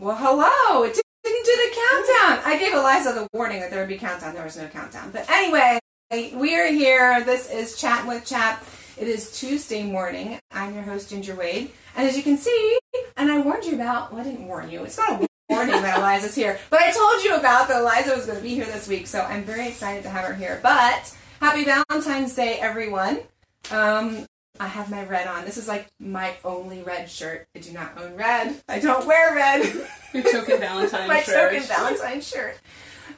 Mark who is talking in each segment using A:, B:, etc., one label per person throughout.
A: Well, hello. It didn't do the countdown. I gave Eliza the warning that there would be countdown. There was no countdown. But anyway, we are here. This is Chat with Chap. It is Tuesday morning. I'm your host, Ginger Wade. And as you can see, and I warned you about, well, I didn't warn you. It's not a warning that Eliza's here. But I told you about that Eliza was going to be here this week. So I'm very excited to have her here. But happy Valentine's Day, everyone. Um, I have my red on. This is like my only red shirt. I do not own red. I don't wear red.
B: Your token Valentine
A: my
B: shirt.
A: token Valentine shirt.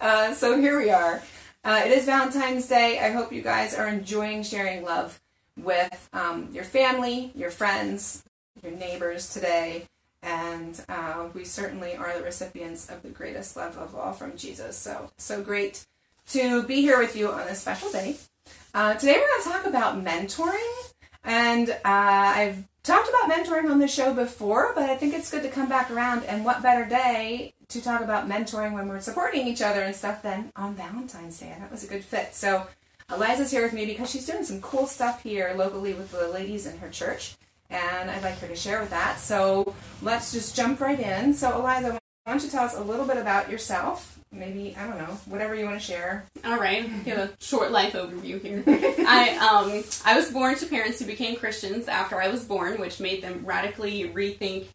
A: Uh, so here we are. Uh, it is Valentine's Day. I hope you guys are enjoying sharing love with um, your family, your friends, your neighbors today. And uh, we certainly are the recipients of the greatest love of all from Jesus. So, so great to be here with you on this special day. Uh, today we're going to talk about mentoring. And uh, I've talked about mentoring on the show before, but I think it's good to come back around. And what better day to talk about mentoring when we're supporting each other and stuff than on Valentine's Day? That was a good fit. So Eliza's here with me because she's doing some cool stuff here locally with the ladies in her church. And I'd like her to share with that. So let's just jump right in. So, Eliza, why don't you tell us a little bit about yourself maybe I don't know, whatever you want to share.
B: All right, give a short life overview here. I um I was born to parents who became Christians after I was born, which made them radically rethink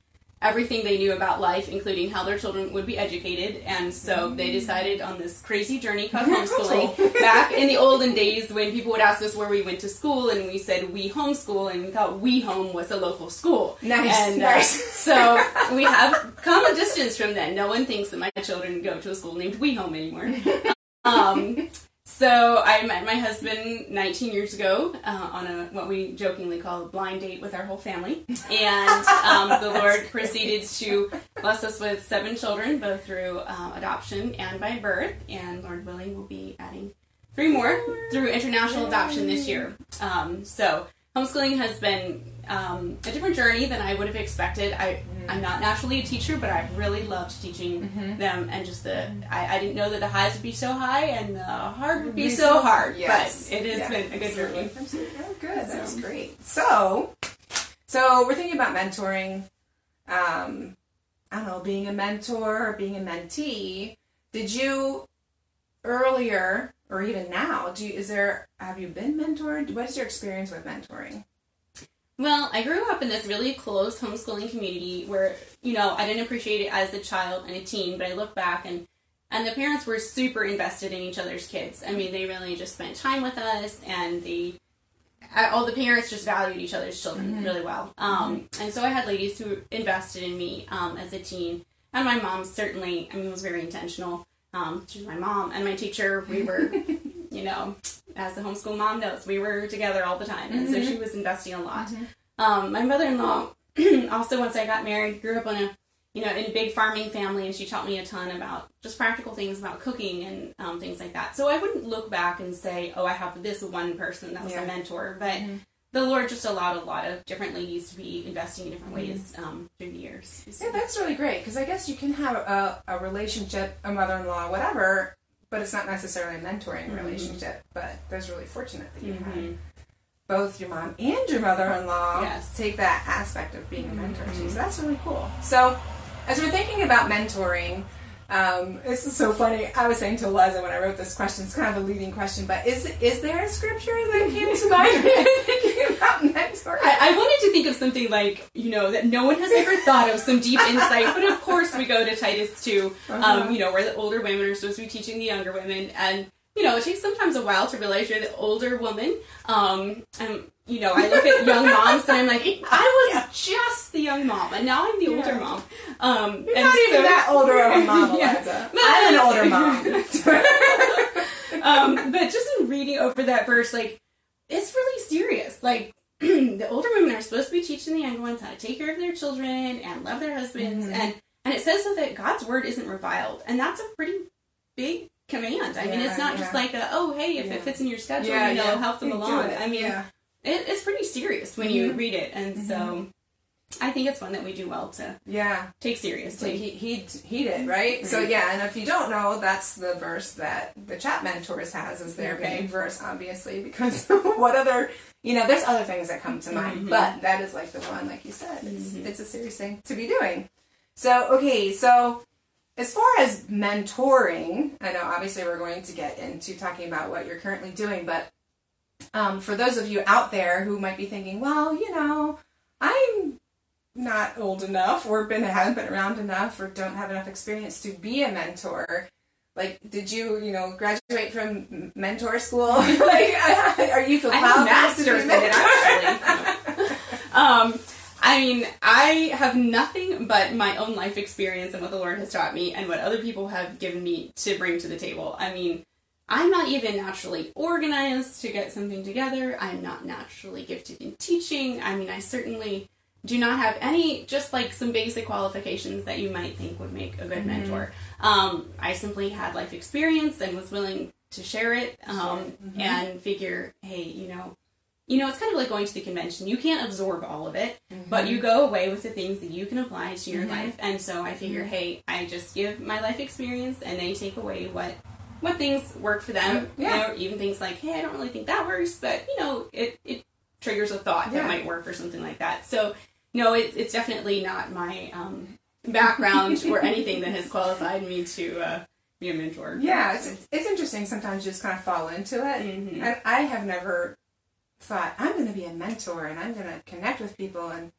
B: everything they knew about life, including how their children would be educated. And so they decided on this crazy journey called homeschooling. Back in the olden days, when people would ask us where we went to school, and we said we homeschool, and we thought we home was a local school.
A: Nice,
B: and,
A: nice.
B: Uh, so we have come a distance from then. No one thinks that my children go to a school named We Home anymore. Um, so I met my husband 19 years ago uh, on a what we jokingly call a blind date with our whole family, and um, the Lord proceeded to bless us with seven children, both through uh, adoption and by birth. And Lord willing, we'll be adding three more through international adoption this year. Um, so homeschooling has been um, a different journey than I would have expected. I I'm not naturally a teacher, but I really loved teaching
A: Mm-hmm.
B: them, and just the I, I didn't know that the highs would be so high and the hard would be so hard.
A: Yes.
B: But it has
A: Yeah,
B: been a good journey.
A: absolutely. Oh, good. That's great. So, so we're thinking about mentoring. Um, I don't know, being a mentor or being a mentee. Did you earlier or even now? Do you, is there? Have you been mentored? What is your experience with mentoring?
B: Well, I grew up in this really close homeschooling community where, you know, I didn't appreciate it as a child and a teen, but I look back and and the parents were super invested in each other's kids. I mean, they really just spent time with us and they all the parents just valued each other's children really well. Um, and so I had ladies who invested in me um, as a teen. And my mom certainly, I mean, was very intentional. Um, my mom and my teacher. We were, you know, as the homeschool mom knows, we were together all the time. And so she was investing a lot. Um, my mother-in-law also, once I got married, grew up on a, you know, in a big farming family, and she taught me a ton about just practical things about cooking and um, things like that. So I wouldn't look back and say, oh, I have this one person that was
A: Yeah.
B: a mentor, but the Lord just allowed a lot of different ladies to be investing in different ways um, through the years.
A: Yeah, that's really great because I guess you can have a, a relationship, a mother-in-law, whatever, but it's not necessarily a mentoring relationship. But that's really fortunate that you had both your mom and your mother-in-law
B: Yes.
A: take that aspect of being a mentor too. So that's really cool. So as we're thinking about mentoring, um, this is so funny. I was saying to Eliza when I wrote this question, it's kind of a leading question, but is is there a scripture that came to mind when you're thinking about mentoring?
B: I, I wanted to think of something like, you know, that no one has ever thought of, some deep insight, but of course we go to Titus 2, um, you know, where the older women are supposed to be teaching the younger women, and, you know, it takes sometimes a while to realize you're the older woman, um, and, you know, I look at young moms and I'm like, I was just the young mom, and now I'm the older mom. Um,
A: You're
B: and
A: not even
B: so-
A: that older of a mom,
B: Yeah.
A: Eliza. I'm an older mom.
B: um, but just in reading over that verse, like it's really serious. Like the older women are supposed to be teaching the young ones how to take care of their children and love their husbands,
A: Mm-hmm.
B: and and it says so that God's word isn't reviled, and that's a pretty big command. I mean, it's not just like a, oh hey, if
A: Yeah.
B: it fits in your schedule,
A: Yeah,
B: you know,
A: yeah.
B: help them along. I mean,
A: Yeah.
B: it, it's pretty serious when you read it, and so I think it's one that we do well to
A: Yeah.
B: take seriously.
A: he he he did right. So yeah, and if you don't know, that's the verse that the CHAP mentors has as their main verse, obviously, because what other you know, there's other things that come to mind, but that is like the one, like you said, it's it's a serious thing to be doing. So, okay, so as far as mentoring, I know obviously we're going to get into talking about what you're currently doing, but um, for those of you out there who might be thinking, well, you know, I'm not old enough or been haven't been around enough or don't have enough experience to be a mentor. Like, did you, you know, graduate from mentor school? like, are you feel proud
B: have
A: to be a
B: masters in it, actually. um, I mean, I have nothing but my own life experience and what the Lord has taught me and what other people have given me to bring to the table. I mean, I'm not even naturally organized to get something together. I'm not naturally gifted in teaching. I mean, I certainly do not have any, just like some basic qualifications that you might think would make a good mm-hmm. mentor. Um, I simply had life experience and was willing to share it um, mm-hmm. and figure, hey, you know, you know, it's kind of like going to the convention. You can't absorb all of it, mm-hmm. but you go away with the things that you can apply to your life. And so I figure, hey, I just give my life experience, and they take away what what things work for them.
A: Yeah.
B: You know, even things like, hey, I don't really think that works, but you know, it it triggers a thought
A: Yeah.
B: that might work or something like that. So no, it, it's definitely not my um, background or anything that has qualified me to uh, be a mentor.
A: Yeah, it's, it's interesting sometimes you just kind of fall into it.
B: Mhm.
A: I, I have never thought, I'm going to be a mentor and I'm going to connect with people and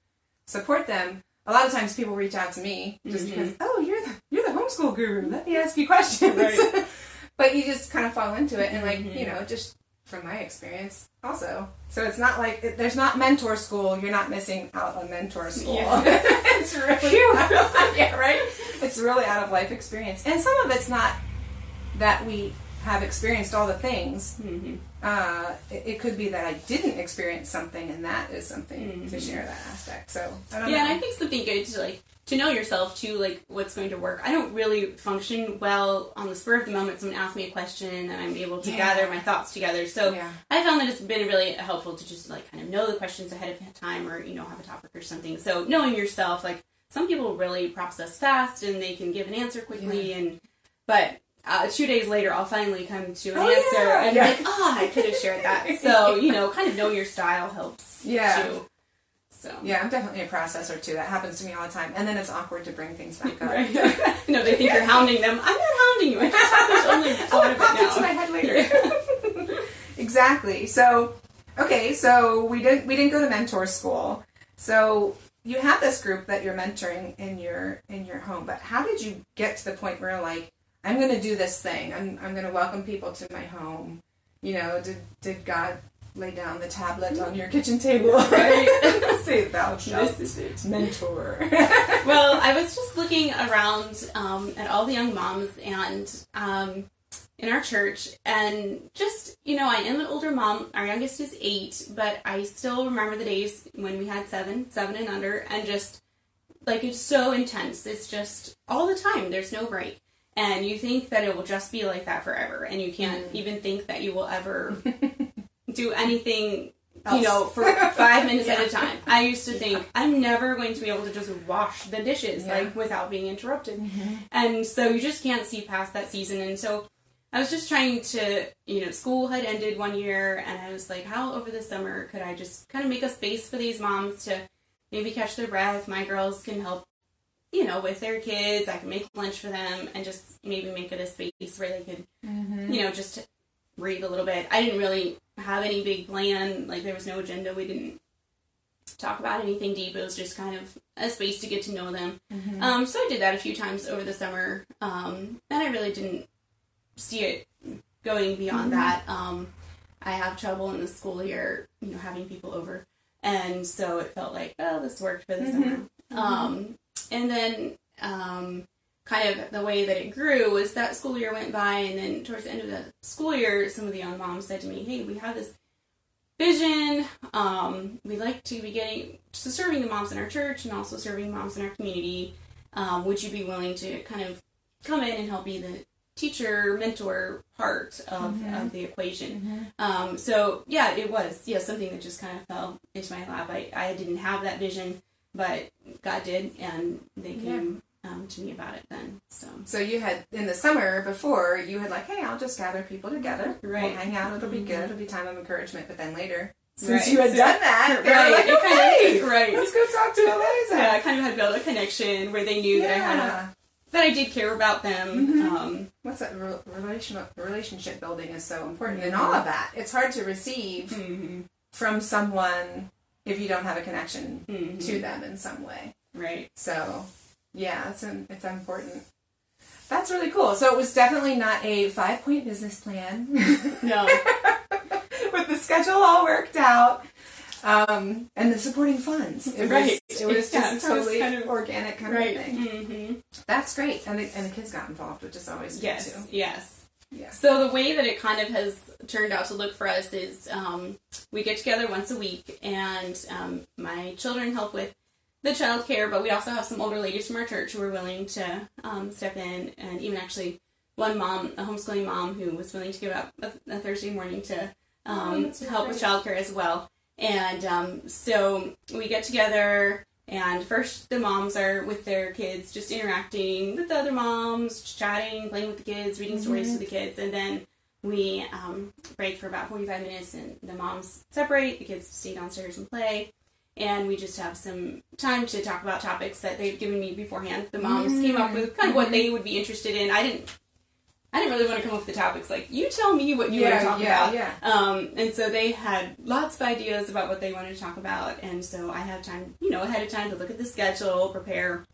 A: support them. A lot of times people reach out to me just
B: Mhm.
A: because, oh, you're the, you're the homeschool guru. Let me ask you questions.
B: Right.
A: but you just kind of fall into it and, like,
B: Mhm.
A: you know, just from my experience also. So it's not like, it, there's not mentor school. You're not missing out on mentor school.
B: Yeah.
A: it's really, yeah, right? It's really out of life experience. And some of it's not that we have experienced all the things.
B: Mhm.
A: Uh, it, it could be that I didn't experience something, and that is something to
B: Mhm.
A: share that aspect. So I don't
B: Yeah, and. I think something good to like to know yourself too, like what's going to work. I don't really function well on the spur of the moment. Someone asks me a question, and I'm able to
A: Yeah.
B: gather my thoughts together. So
A: Yeah.
B: I found that it's been really helpful to just like kind of know the questions ahead of time, or you know have a topic or something. So knowing yourself, like some people really process fast and they can give an answer quickly, and but. Uh, two days later, I'll finally come to an
A: Oh,
B: answer,
A: yeah.
B: and
A: Yeah.
B: like, oh, I could have shared that. So you know, kind of know your style helps
A: Yeah.
B: too. So
A: Yeah, I'm definitely a processor too. That happens to me all the time, and then it's awkward to bring things back up.
B: Right. no, they think you're hounding them. I'm not hounding you. I just have to only
A: oh,
B: thought
A: it
B: of
A: popped
B: it
A: into my head later. exactly. So, okay, so we didn't we didn't go to mentor school. So you have this group that you're mentoring in your in your home, but how did you get to the point where like I'm going to do this thing. I'm I'm going to welcome people to my home. You know, did did God lay down the tablet on your kitchen table?
B: Right.
A: Say thou shalt
B: This is it.
A: mentor.
B: Well, I was just looking around um, at all the young moms and um, in our church, and just you know, I am an older mom. Our youngest is eight, but I still remember the days when we had seven, seven and under, and just like it's so intense. It's just all the time. There's no break. And you think that it will just be like that forever, and you can't mm. even think that you will ever do anything you know, for five minutes at a time. I used to think I'm never going to be able to just wash the dishes
A: Yeah.
B: like without being interrupted. Mm-hmm. And so you just can't see past that season. And so I was just trying to, you know, school had ended one year and I was like, how over the summer could I just kind of make a space for these moms to maybe catch their breath? My girls can help, you know, with their kids. I can make lunch for them and just maybe make it a space where they could you know, just read a little bit. I didn't really have any big plan. Like there was no agenda. We didn't talk about anything deep. It was just kind of a space to get to know them. Um, so I did that a few times over the summer, um, and I really didn't see it going beyond that. Um, I have trouble in the school year, you know, having people over, and so it felt like, oh, this worked for the summer. And then um, kind of the way that it grew was that school year went by, and then towards the end of the school year, some of the young moms said to me, "Hey, we have this vision. Um, we like to be getting to serving the moms in our church and also serving moms in our community. Um, would you be willing to kind of come in and help be the teacher mentor part of, of the equation?" Um, so yeah, it was yeah something that just kind of fell into my lap. I, I didn't have that vision, but God did, and they came um, to me about it then. So
A: So you had in the summer before you had like, hey, I'll just gather people together.
B: Right.
A: We'll hang out. It'll be good. It'll be time of encouragement. But then later, since
B: Right.
A: you had done that, they were
B: right,
A: like,
B: it kind
A: okay,
B: of, right.
A: let's go talk to Eliza.
B: Yeah, I kind of had built a connection where they knew that I had a, that I did care about them.
A: Mhm.
B: Um,
A: What's that? Re- relational relationship building is so important in
B: Mhm.
A: all of that. It's hard to receive
B: mhm,
A: from someone if you don't have a connection
B: mhm.
A: to them in some way.
B: Right.
A: So, yeah, it's im- it's important. That's really cool. So it was definitely not a five point business plan
B: No.
A: with the schedule all worked out. Um, and the supporting funds. It was,
B: Right.
A: it was
B: Yeah,
A: just totally
B: kind of-
A: organic kind
B: right.
A: of thing.
B: hmm
A: That's great. And the, and the kids got involved, which is always
B: Yes.
A: good too.
B: Yes.
A: Yeah.
B: So the way that it kind of has turned out to look for us is um, we get together once a week, and um, my children help with the child care, but we also have some older ladies from our church who are willing to um, step in, and even actually one mom, a homeschooling mom, who was willing to give up a, a Thursday morning to
A: Oh,
B: um, help with
A: great.
B: childcare as well. And um, so we get together, and first the moms are with their kids, just interacting with the other moms, chatting, playing with the kids, reading mm-hmm. stories to the kids, and then we um, break for about 45 minutes, and the moms separate, the kids stay downstairs and play. And we just have some time to talk about topics that they've given me beforehand. The moms came up mm-hmm. with kind of what mm-hmm. they would be interested in. I didn't, I didn't really want to come up with the topics. Like you tell me what you want to talk
A: yeah,
B: about.
A: yeah.
B: Um, and so they had lots of ideas about what they wanted to talk about, and so I had time, you know, ahead of time to look at the schedule, prepare,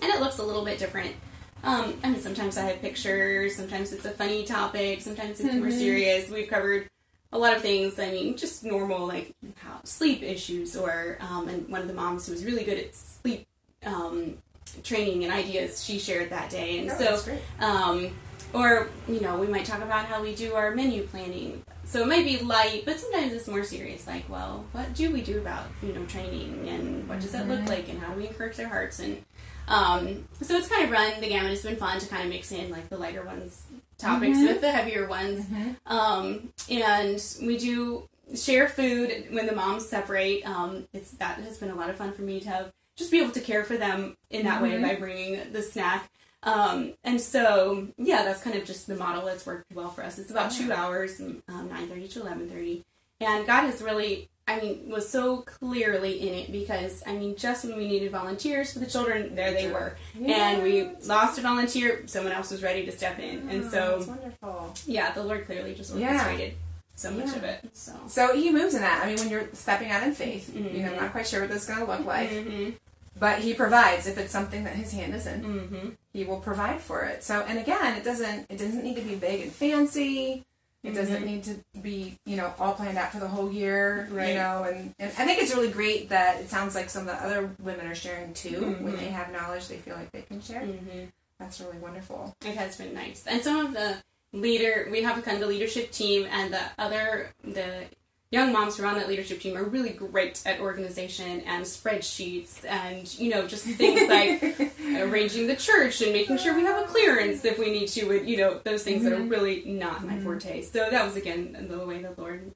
B: and it looks a little bit different. Um, I mean, sometimes I have pictures, sometimes it's a funny topic, sometimes it's more
A: Mhm.
B: serious. We've covered a lot of things. I mean, just normal like how, sleep issues, or um, and one of the moms who was really good at sleep um, training and ideas she shared that day, and
A: Oh,
B: so um, or you know we might talk about how we do our menu planning so it might be light but sometimes it's more serious like well what do we do about you know training and what does that look
A: Mhm.
B: like and how do we encourage their hearts and um, so it's kind of run the gamut it's been fun to kind of mix in like the lighter ones topics
A: Mhm.
B: with the heavier ones um, and we do share food when the moms separate. Um, it's that has been a lot of fun for me to have just be able to care for them in that way
A: Mhm.
B: by bringing the snack. Um, and so yeah, that's kind of just the model that's worked well for us. It's about two hours, um, nine thirty to eleven thirty, and God has really. I mean, was so clearly in it because I mean, just when we needed volunteers for the children, there they were, and we lost a volunteer. Someone else was ready to step in, and
A: Oh,
B: so
A: that's wonderful.
B: yeah, the Lord clearly just
A: Yeah.
B: orchestrated so much
A: Yeah.
B: of it. So.
A: So he moves in that. I mean, when you're stepping out in faith, you know,
B: Mhm.
A: not quite sure what this is going to look like,
B: hmm
A: but he provides if it's something that his hand is in.
B: hmm
A: He will provide for it. So, and again, it doesn't it doesn't need to be big and fancy. It doesn't
B: Mhm.
A: need to be you know all planned out for the whole year. You know, and, and I think it's really great that it sounds like some of the other women are sharing too. When
B: Mhm.
A: they have knowledge, they feel like they can share.
B: hmm
A: That's really wonderful.
B: It has been nice, and some of the leader we have a kind of the leadership team, and the other the young moms who are on that leadership team are really great at organization and spreadsheets, and you know just things like arranging the church and making sure we have a clearance if we need to, and you know those things that are
A: Mhm.
B: really not my
A: Mhm.
B: forte. So that was again the way the Lord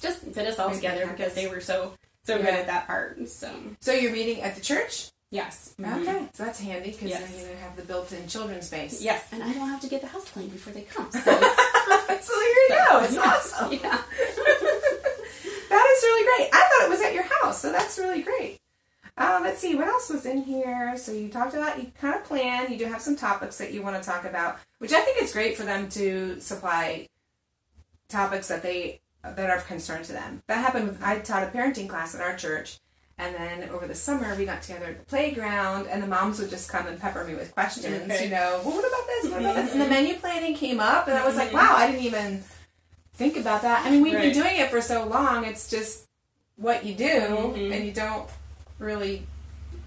B: just fit us all
A: it
B: together because they were so so good at that part. So
A: So you're meeting at the church.
B: yes, Mhm.
A: Okay, so that's handy because
B: Yes.
A: then you have the built-in children's space.
B: Yes, and I don't have to get the house cleaned before they come. So
A: so there you go. It's awesome.
B: yeah.
A: that is really great. I thought it was at your house, so that's really great. Uh, let's see what else was in here. So you talked about you kind of plan. You do have some topics that you want to talk about, which I think it's great for them to supply topics that they that are of concern to them. That happened with I taught a parenting class at our church, and then over the summer we got together at the playground, and the moms would just come and pepper me with questions.
B: Okay.
A: You know, well, what about this? What about this? And the
B: Mhm.
A: menu planning came up, and I was like,
B: Mhm.
A: wow, I didn't even think about that. I mean, we've
B: Right.
A: been doing it for so long. It's just what you do,
B: Mhm.
A: and you don't really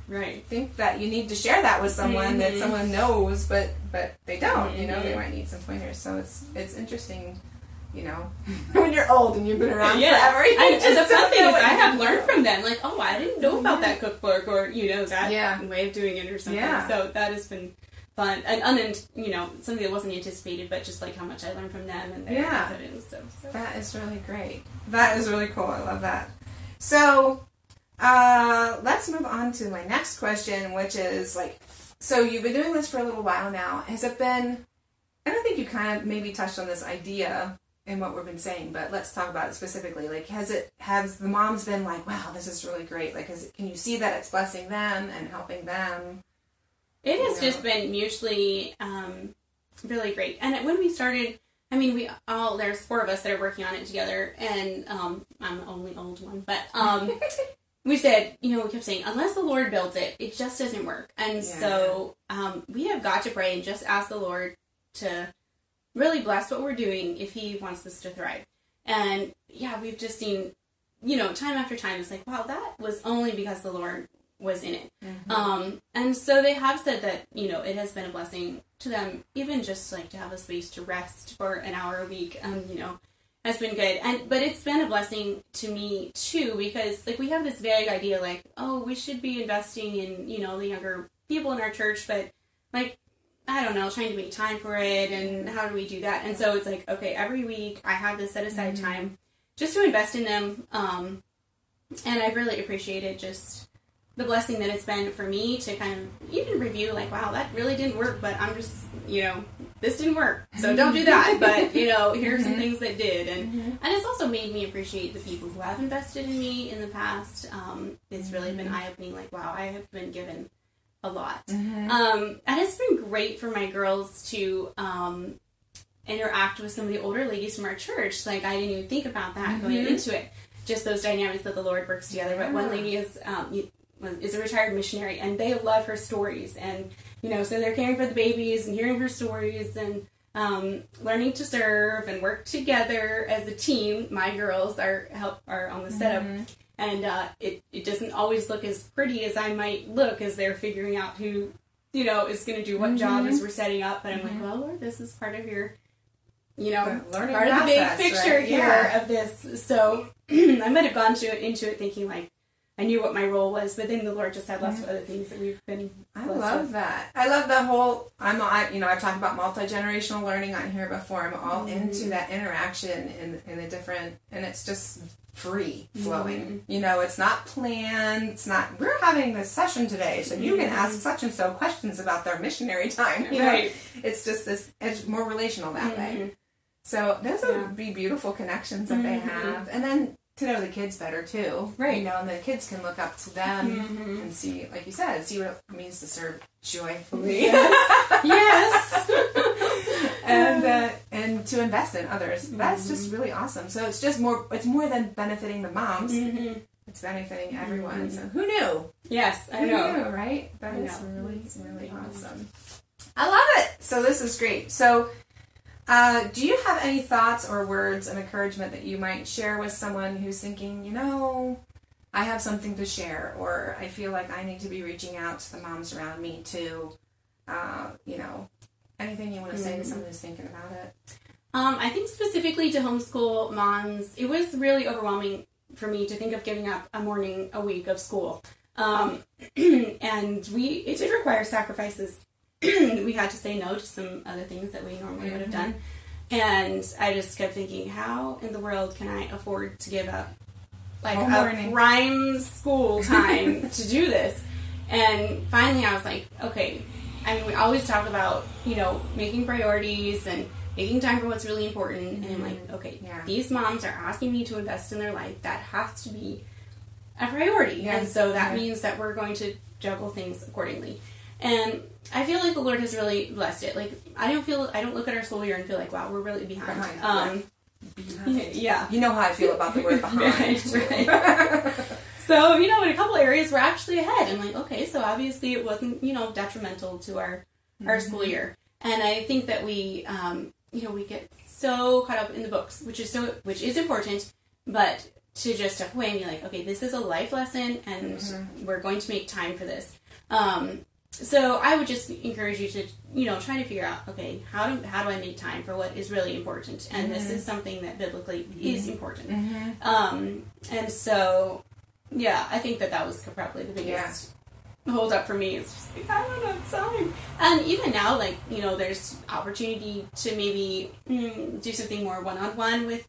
B: Right.
A: think that you need to share that with someone that
B: Mhm.
A: someone knows, but but they don't. You know, they
B: Mhm.
A: might need some pointers. So it's it's interesting. You know, when you're old and you've been around
B: yeah.
A: forever, you
B: and the fun thing is, I have learned from them. Like, oh, I didn't know about that cookbook, or you know that
A: Yeah.
B: way of doing it, or something.
A: Yeah.
B: So that has been fun and un, you know something that wasn't anticipated, but just like how much I learned from them and their
A: Yeah.
B: confidence. So, so.
A: That is really great. That is really cool. I love that. So, uh, let's move on to my next question, which is like, so you've been doing this for a little while now. Has it been? I don't think you kind of maybe touched on this idea in what we've been saying, but let's talk about it specifically. Like, has it has the moms been like, wow, this is really great? Like, is, can you see that it's blessing them and helping them?
B: It has
A: Yeah.
B: just been mutually um, really great. And when we started, I mean, we all there's four of us that are working on it together, and um, I'm the only old one, but um, we said, you know, we kept saying, unless the Lord builds it, it just doesn't work. And
A: Yeah.
B: so um, we have got to pray and just ask the Lord to really bless what we're doing if He wants this to thrive. And yeah, we've just seen, you know, time after time, it's like, wow, that was only because the Lord was in it. Um, and so they have said that, you know, it has been a blessing to them, even just like to have a space to rest for an hour a week, um, you know, has been good. And but it's been a blessing to me too, because like we have this vague idea like, oh, we should be investing in, you know, the younger people in our church, but like I don't know, trying to make time for it and how do we do that? And so it's like, okay, every week I have this set aside time just to invest in them. Um, and I've really appreciated just the blessing that it's been for me to kind of even review like, wow, that really didn't work, but I'm just, you know, this didn't work. So don't do that. But, you know, here are some things that did. And and it's also made me appreciate the people who have invested in me in the past. Um, it's really been eye opening, like, wow, I have been given a lot. Um, and it's been great for my girls to um, interact with some of the older ladies from our church. Like, I didn't even think about that going into it. Just those dynamics that the Lord works together. But one lady is um, is a retired missionary, and they love her stories. And you know, so they're caring for the babies and hearing her stories and um, learning to serve and work together as a team. My girls are help are on the setup, and uh, it it doesn't always look as pretty as I might look as they're figuring out who you know is going to do what job as we're setting up. But I'm like, well, Lord, this is part of your you know part of the big picture
A: right?
B: here
A: Yeah.
B: of this. So I might have gone to it into it thinking like. I knew what my role was, but then the Lord just had lots of other things that we've been.
A: I love
B: with.
A: that. I love the whole. I'm. I, you know, I've talked about multi generational learning on here before. I'm all
B: Mm-hmm.
A: into that interaction in in the different, and it's just free flowing.
B: Mm-hmm.
A: You know, it's not planned. It's not. We're having this session today, so you can ask such and so questions about their missionary time. You know?
B: Mm-hmm. Right.
A: It's just this. It's more relational that way.
B: Mhm.
A: So those
B: Yeah.
A: would be beautiful connections that they
B: Mhm.
A: have, and then to know the kids better too.
B: Right.
A: You know, and the kids can look up to them
B: Mhm.
A: and see, like you said, see what it means to serve joyfully,
B: yes.
A: and to invest in others. That's
B: Mm-hmm.
A: just really awesome. So it's just more. It's more than benefiting the moms.
B: Mhm.
A: It's benefiting everyone. So who knew?
B: Yes, I
A: Who
B: know.
A: knew, right? That
B: I
A: is
B: know.
A: really
B: It's
A: really awesome. I love it. So this is great. So. Uh, do you have any thoughts or words of encouragement that you might share with someone who's thinking, you know, I have something to share, or I feel like I need to be reaching out to the moms around me to, uh, you know, anything you want to say to someone who's thinking about it?
B: Um, I think specifically to homeschool moms, it was really overwhelming for me to think of giving up a morning a week of school. Um, and we it did require sacrifices. we had to say no to some other things that we normally would have done. And I just kept thinking, how in the world can I afford to give up like a
A: morning.
B: prime school time to do this? And finally, I was like, okay. I mean, we always talk about you know making priorities and making time for what's really important. And I'm like, okay,
A: Yeah.
B: these moms are asking me to invest in their life. That has to be a priority.
A: Yes.
B: And so that means that we're going to juggle things accordingly. And I feel like the Lord has really blessed it. Like I don't feel I don't look at our school year and feel like wow we're really behind.
A: Behind,
B: Um, yeah.
A: You know how I feel about the word behind.
B: Right, So you know in a couple areas we're actually ahead. And like okay, so obviously it wasn't you know detrimental to our our
A: Mm-hmm.
B: school year. And I think that we um, you know we get so caught up in the books, which is so which is important, but to just step away and be like, okay, this is a life lesson, and
A: Mm-hmm.
B: we're going to make time for this. Um, so I would just encourage you to, you know, try to figure out, okay, how do how do I make time for what is really important? And this
A: Mm-hmm.
B: is something that biblically is important. Um, and so, yeah, I think that that was probably the biggest hold up for me. It's just like I don't have time. And even now, like you know, there's opportunity to maybe mm, do something more one on one with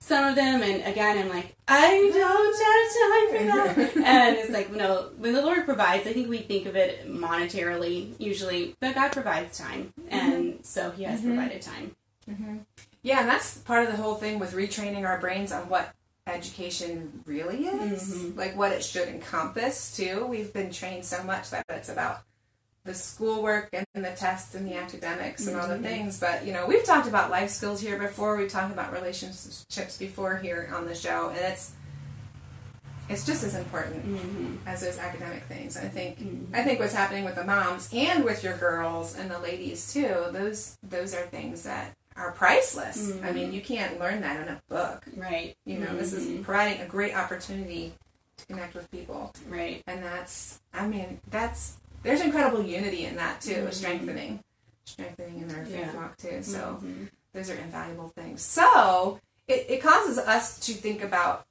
B: some of them. And again, I'm like, I don't have time for that. and it's like, no, when the Lord provides, I think we think of it monetarily usually, but God provides time, mm-hmm. and so He has mm-hmm. provided time. Mm-hmm.
A: Yeah, and that's part of the whole thing with retraining our brains on what education really is,
B: Mhm.
A: like what it should encompass too. We've been trained so much that it's about the schoolwork and the tests and the academics and all the
B: Mhm.
A: things. But you know, we've talked about life skills here before. We've talked about relationships before here on the show, and it's it's just as important
B: Mm-hmm.
A: as those academic things. I think
B: Mhm.
A: I think what's happening with the moms and with your girls and the ladies too, those those are things that are priceless. I
B: Mhm.
A: mean, you can't learn that in a book.
B: Right.
A: You know, this is
B: Mhm.
A: providing a great opportunity to connect with people.
B: right.
A: And that's I mean, that's there's incredible unity in that too,
B: Mhm.
A: strengthening strengthening in their faith
B: Yeah.
A: walk too. So
B: Mhm.
A: those are invaluable things. So it, it causes us to think about,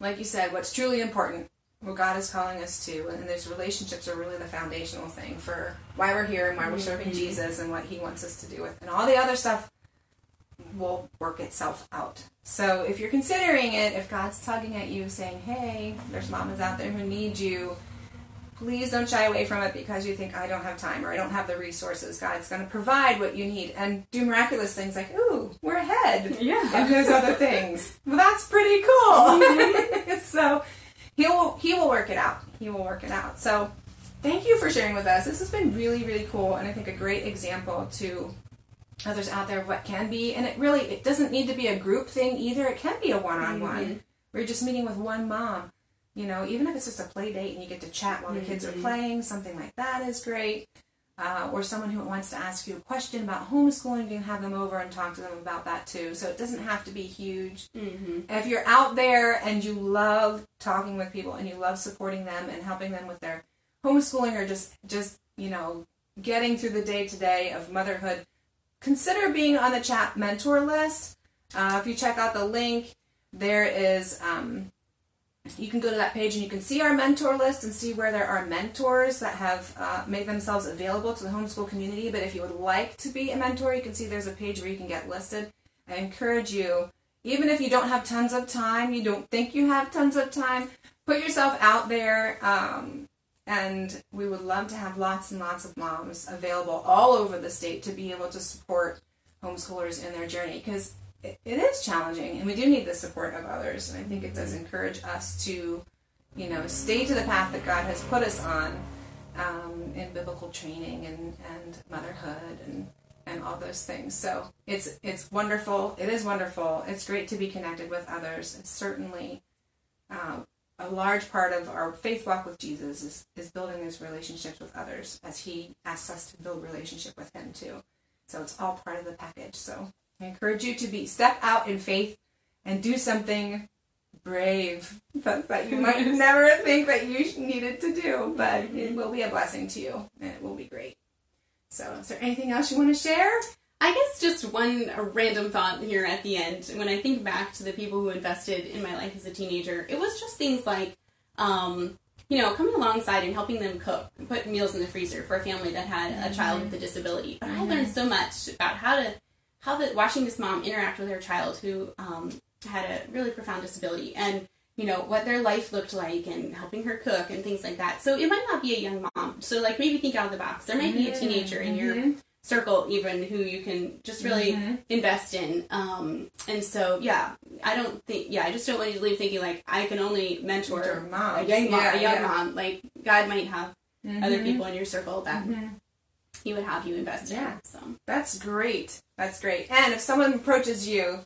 A: like you said, what's truly important, what God is calling us to, and those relationships are really the foundational thing for why we're here and why we're serving
B: Mhm.
A: Jesus and what He wants us to do with, and all the other stuff will work itself out. So if you're considering it, if God's tugging at you, saying, "Hey, there's mamas out there who need you," please don't shy away from it because you think I don't have time or I don't have the resources. God's going to provide what you need and do miraculous things like, "Ooh, we're ahead."
B: Yeah.
A: and those other things. Well, that's pretty cool. so he will he will work it out. He will work it out. So thank you for sharing with us. This has been really really cool, and I think a great example to others out there of what can be. And it really it doesn't need to be a group thing either. It can be a one on one.
B: Mhm.
A: Where you're just meeting with one mom. You know, even if it's just a play date and you get to chat while the kids are
B: Mhm.
A: playing, something like that is great uh, or someone who wants to ask you a question about homeschooling, you can have them over and talk to them about that too. So it doesn't have to be huge.
B: Mhm.
A: If you're out there and you love talking with people and you love supporting them and helping them with their homeschooling or just just you know getting through the day to day of motherhood, consider being on the CHAP mentor list. Uh, if you check out the link, there is. Um, you can go to that page and you can see our mentor list and see where there are mentors that have uh, made themselves available to the homeschool community. But if you would like to be a mentor, you can see there's a page where you can get listed. I encourage you, even if you don't have tons of time, you don't think you have tons of time, put yourself out there. Um, and we would love to have lots and lots of moms available all over the state to be able to support homeschoolers in their journey because it, it is challenging and we do need the support of others and i think it does encourage us to you know stay to the path that god has put us on um, in biblical training and, and motherhood and and all those things. So it's it's wonderful. It is wonderful. It's great to be connected with others. It's certainly um, a large part of our faith walk with jesus is, is building those relationships with others as he asks us to build relationship with him too. So it's all part of the package. So I encourage you to be step out in faith and do something brave that, that you might never think that you needed to do, but it will be a blessing to you and it will be great. So, is there anything else you want to share?
B: I guess just one a random thought here at the end. When I think back to the people who invested in my life as a teenager, it was just things like, um, you know, coming alongside and helping them cook, put meals in the freezer for a family that had a child with a disability. But I learned so much about how to, how the watching this mom interact with her child who um, had a really profound disability, and you know what their life looked like, and helping her cook and things like that. So it might not be a young mom. So like maybe think out of the box. There might be a teenager in your
A: Mhm.
B: circle even who you can just really
A: Mhm.
B: invest in. Um, and so, yeah, I don't think, yeah, I just don't want you to leave thinking like I can only mentor a young mom,
A: Yeah,
B: a young
A: yeah.
B: mom. Like God might have other
A: Mhm.
B: people in your circle that
A: Mhm.
B: He would have you invest
A: Yeah.
B: in. So,
A: That's great. That's great. And if someone approaches you,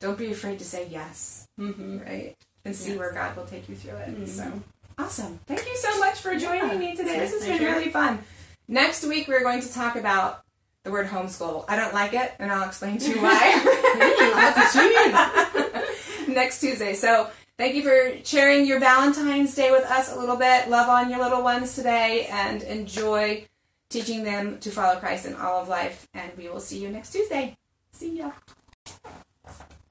A: don't be afraid to say yes,
B: mm-hmm.
A: right? And see
B: Yes.
A: where God will take you through it.
B: Mhm.
A: So awesome. Thank you so much for joining
B: Yeah,
A: me today. This has been really fun. Next week, we're going to talk about the word homeschool. I don't like it, and I'll explain to you why. Thank you. Next Tuesday. So thank you for sharing your Valentine's Day with us a little bit. Love on your little ones today, and enjoy teaching them to follow Christ in all of life. And we will see you next Tuesday. See ya.